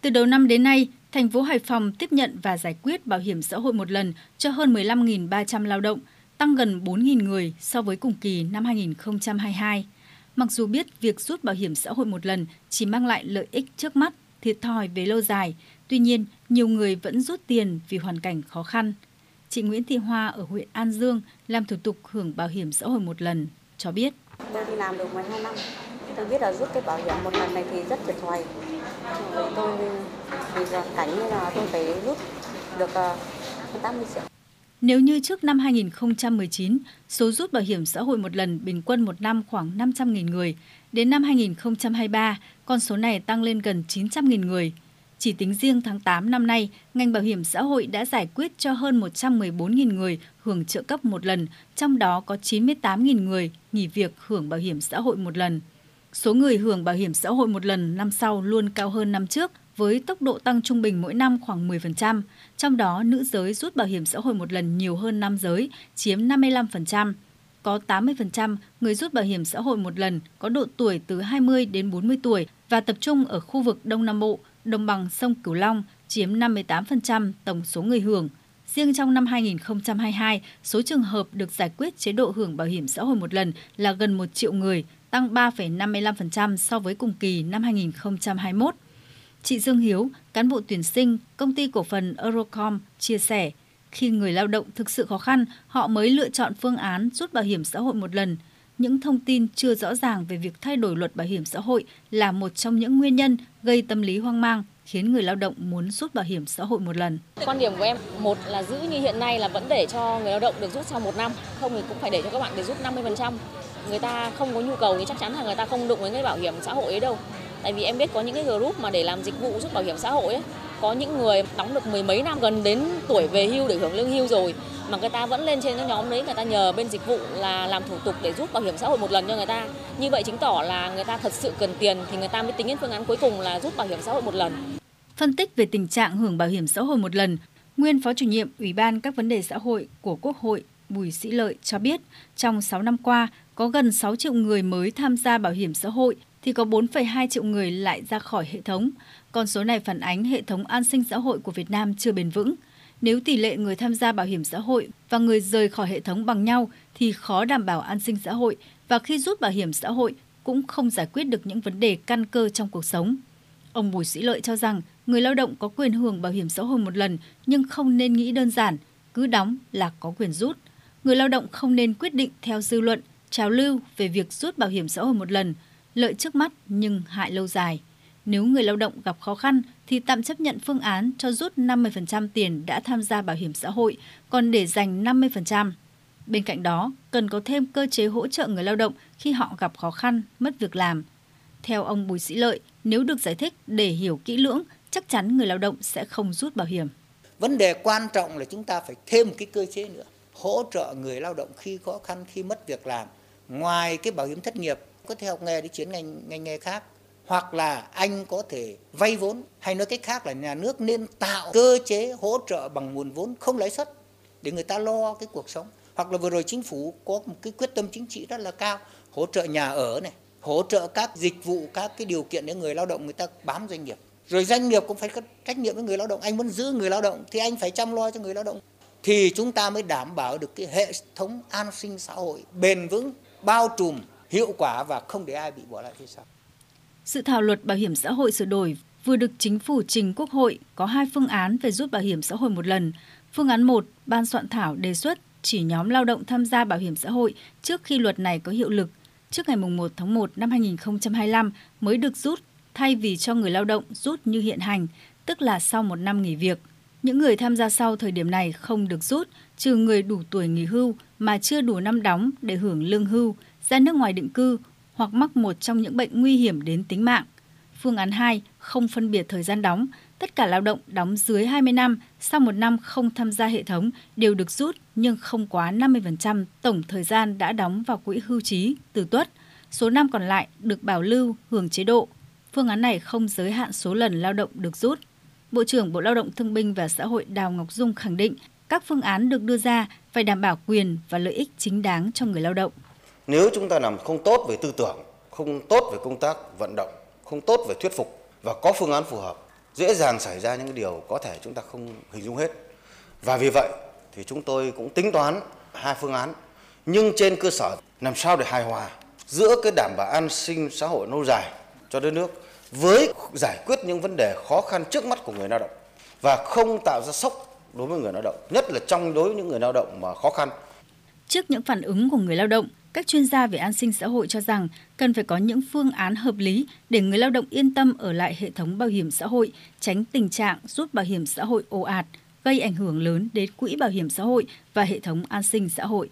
Từ đầu năm đến nay, thành phố Hải Phòng tiếp nhận và giải quyết bảo hiểm xã hội một lần cho hơn 15.300 lao động, tăng gần 4.000 người so với cùng kỳ năm 2022. Mặc dù biết việc rút bảo hiểm xã hội một lần chỉ mang lại lợi ích trước mắt, thiệt thòi về lâu dài, tuy nhiên nhiều người vẫn rút tiền vì hoàn cảnh khó khăn. Chị Nguyễn Thị Hoa ở huyện An Dương làm thủ tục hưởng bảo hiểm xã hội một lần cho biết. Tôi đi làm được 12 năm, tôi biết là rút cái bảo hiểm một lần này thì rất thiệt thòi. Tôi vì cảnh là tôi phải rút được ờ, 80 triệu. Nếu như trước năm 2019, số rút bảo hiểm xã hội một lần bình quân một năm khoảng 500.000 người, đến năm 2023, con số này tăng lên gần 900.000 người. Chỉ tính riêng tháng 8 năm nay, ngành bảo hiểm xã hội đã giải quyết cho hơn 114.000 người hưởng trợ cấp một lần, trong đó có 98.000 người nghỉ việc hưởng bảo hiểm xã hội một lần. Số người hưởng bảo hiểm xã hội một lần năm sau luôn cao hơn năm trước với tốc độ tăng trung bình mỗi năm khoảng 10%, trong đó nữ giới rút bảo hiểm xã hội một lần nhiều hơn nam giới, chiếm 55%. Có 80% người rút bảo hiểm xã hội một lần có độ tuổi từ 20 đến 40 tuổi và tập trung ở khu vực Đông Nam Bộ, đồng bằng sông Cửu Long chiếm 58% tổng số người hưởng. Riêng trong năm 2022, số trường hợp được giải quyết chế độ hưởng bảo hiểm xã hội một lần là gần 1 triệu người, tăng 3,55% so với cùng kỳ năm 2021. Chị Dương Hiếu, cán bộ tuyển sinh công ty cổ phần Eurocom chia sẻ, khi người lao động thực sự khó khăn, họ mới lựa chọn phương án rút bảo hiểm xã hội một lần. Những thông tin chưa rõ ràng về việc thay đổi luật bảo hiểm xã hội là một trong những nguyên nhân gây tâm lý hoang mang khiến người lao động muốn rút bảo hiểm xã hội một lần. Quan điểm của em, một là giữ như hiện nay là vẫn để cho người lao động được rút sau một năm, không thì cũng phải để cho các bạn để rút 50%. Người ta không có nhu cầu thì chắc chắn là người ta không đụng với cái bảo hiểm xã hội ấy đâu. Tại vì em biết có những cái group mà để làm dịch vụ giúp bảo hiểm xã hội ấy, có những người đóng được mười mấy năm gần đến tuổi về hưu để hưởng lương hưu rồi mà người ta vẫn lên trên cái nhóm đấy người ta nhờ bên dịch vụ là làm thủ tục để rút bảo hiểm xã hội một lần cho người ta. Như vậy chứng tỏ là người ta thật sự cần tiền thì người ta mới tính đến phương án cuối cùng là rút bảo hiểm xã hội một lần. Phân tích về tình trạng hưởng bảo hiểm xã hội một lần, nguyên phó chủ nhiệm Ủy ban các vấn đề xã hội của Quốc hội Bùi Sĩ Lợi cho biết, trong 6 năm qua, có gần 6 triệu người mới tham gia bảo hiểm xã hội thì có 4,2 triệu người lại ra khỏi hệ thống. Con số này phản ánh hệ thống an sinh xã hội của Việt Nam chưa bền vững. Nếu tỷ lệ người tham gia bảo hiểm xã hội và người rời khỏi hệ thống bằng nhau thì khó đảm bảo an sinh xã hội và khi rút bảo hiểm xã hội cũng không giải quyết được những vấn đề căn cơ trong cuộc sống. Ông Bùi Sĩ Lợi cho rằng người lao động có quyền hưởng bảo hiểm xã hội một lần nhưng không nên nghĩ đơn giản, cứ đóng là có quyền rút. Người lao động không nên quyết định theo dư luận, trào lưu về việc rút bảo hiểm xã hội một lần – lợi trước mắt nhưng hại lâu dài. Nếu người lao động gặp khó khăn thì tạm chấp nhận phương án cho rút 50% tiền đã tham gia bảo hiểm xã hội, còn để dành 50%. Bên cạnh đó, cần có thêm cơ chế hỗ trợ người lao động khi họ gặp khó khăn, mất việc làm. Theo ông Bùi Sĩ Lợi, nếu được giải thích để hiểu kỹ lưỡng, chắc chắn người lao động sẽ không rút bảo hiểm. Vấn đề quan trọng là chúng ta phải thêm một cái cơ chế nữa, hỗ trợ người lao động khi khó khăn, khi mất việc làm. Ngoài cái bảo hiểm thất nghiệp có thể học nghề đi chuyển ngành ngành nghề khác hoặc là anh có thể vay vốn hay nói cách khác là nhà nước nên tạo cơ chế hỗ trợ bằng nguồn vốn không lãi suất để người ta lo cái cuộc sống. Hoặc là vừa rồi chính phủ có một cái quyết tâm chính trị rất là cao hỗ trợ nhà ở này hỗ trợ các dịch vụ các cái điều kiện để người lao động người ta bám doanh nghiệp. Rồi doanh nghiệp cũng phải có trách nhiệm với người lao động. Anh muốn giữ người lao động thì anh phải chăm lo cho người lao động thì chúng ta mới đảm bảo được cái hệ thống an sinh xã hội bền vững bao trùm hiệu quả và không để ai bị bỏ lại phía sau. Sự thảo luật bảo hiểm xã hội sửa đổi vừa được chính phủ trình Quốc hội có hai phương án về rút bảo hiểm xã hội một lần. Phương án 1, ban soạn thảo đề xuất chỉ nhóm lao động tham gia bảo hiểm xã hội trước khi luật này có hiệu lực trước ngày 1 tháng 1 năm 2025 mới được rút thay vì cho người lao động rút như hiện hành, tức là sau một năm nghỉ việc. Những người tham gia sau thời điểm này không được rút, trừ người đủ tuổi nghỉ hưu mà chưa đủ năm đóng để hưởng lương hưu, ra nước ngoài định cư hoặc mắc một trong những bệnh nguy hiểm đến tính mạng. Phương án 2 không phân biệt thời gian đóng, tất cả lao động đóng dưới 20 năm sau một năm không tham gia hệ thống đều được rút nhưng không quá 50% tổng thời gian đã đóng vào quỹ hưu trí từ tuất. Số năm còn lại được bảo lưu hưởng chế độ. Phương án này không giới hạn số lần lao động được rút. Bộ trưởng Bộ Lao động Thương binh và Xã hội Đào Ngọc Dung khẳng định các phương án được đưa ra phải đảm bảo quyền và lợi ích chính đáng cho người lao động. Nếu chúng ta làm không tốt về tư tưởng, không tốt về công tác vận động, không tốt về thuyết phục và có phương án phù hợp dễ dàng xảy ra những điều có thể chúng ta không hình dung hết. Và vì vậy thì chúng tôi cũng tính toán hai phương án nhưng trên cơ sở làm sao để hài hòa giữa cái đảm bảo an sinh xã hội lâu dài cho đất nước với giải quyết những vấn đề khó khăn trước mắt của người lao động và không tạo ra sốc đối với người lao động, nhất là trong đối với những người lao động mà khó khăn. Trước những phản ứng của người lao động, các chuyên gia về an sinh xã hội cho rằng cần phải có những phương án hợp lý để người lao động yên tâm ở lại hệ thống bảo hiểm xã hội, tránh tình trạng rút bảo hiểm xã hội ồ ạt, gây ảnh hưởng lớn đến quỹ bảo hiểm xã hội và hệ thống an sinh xã hội.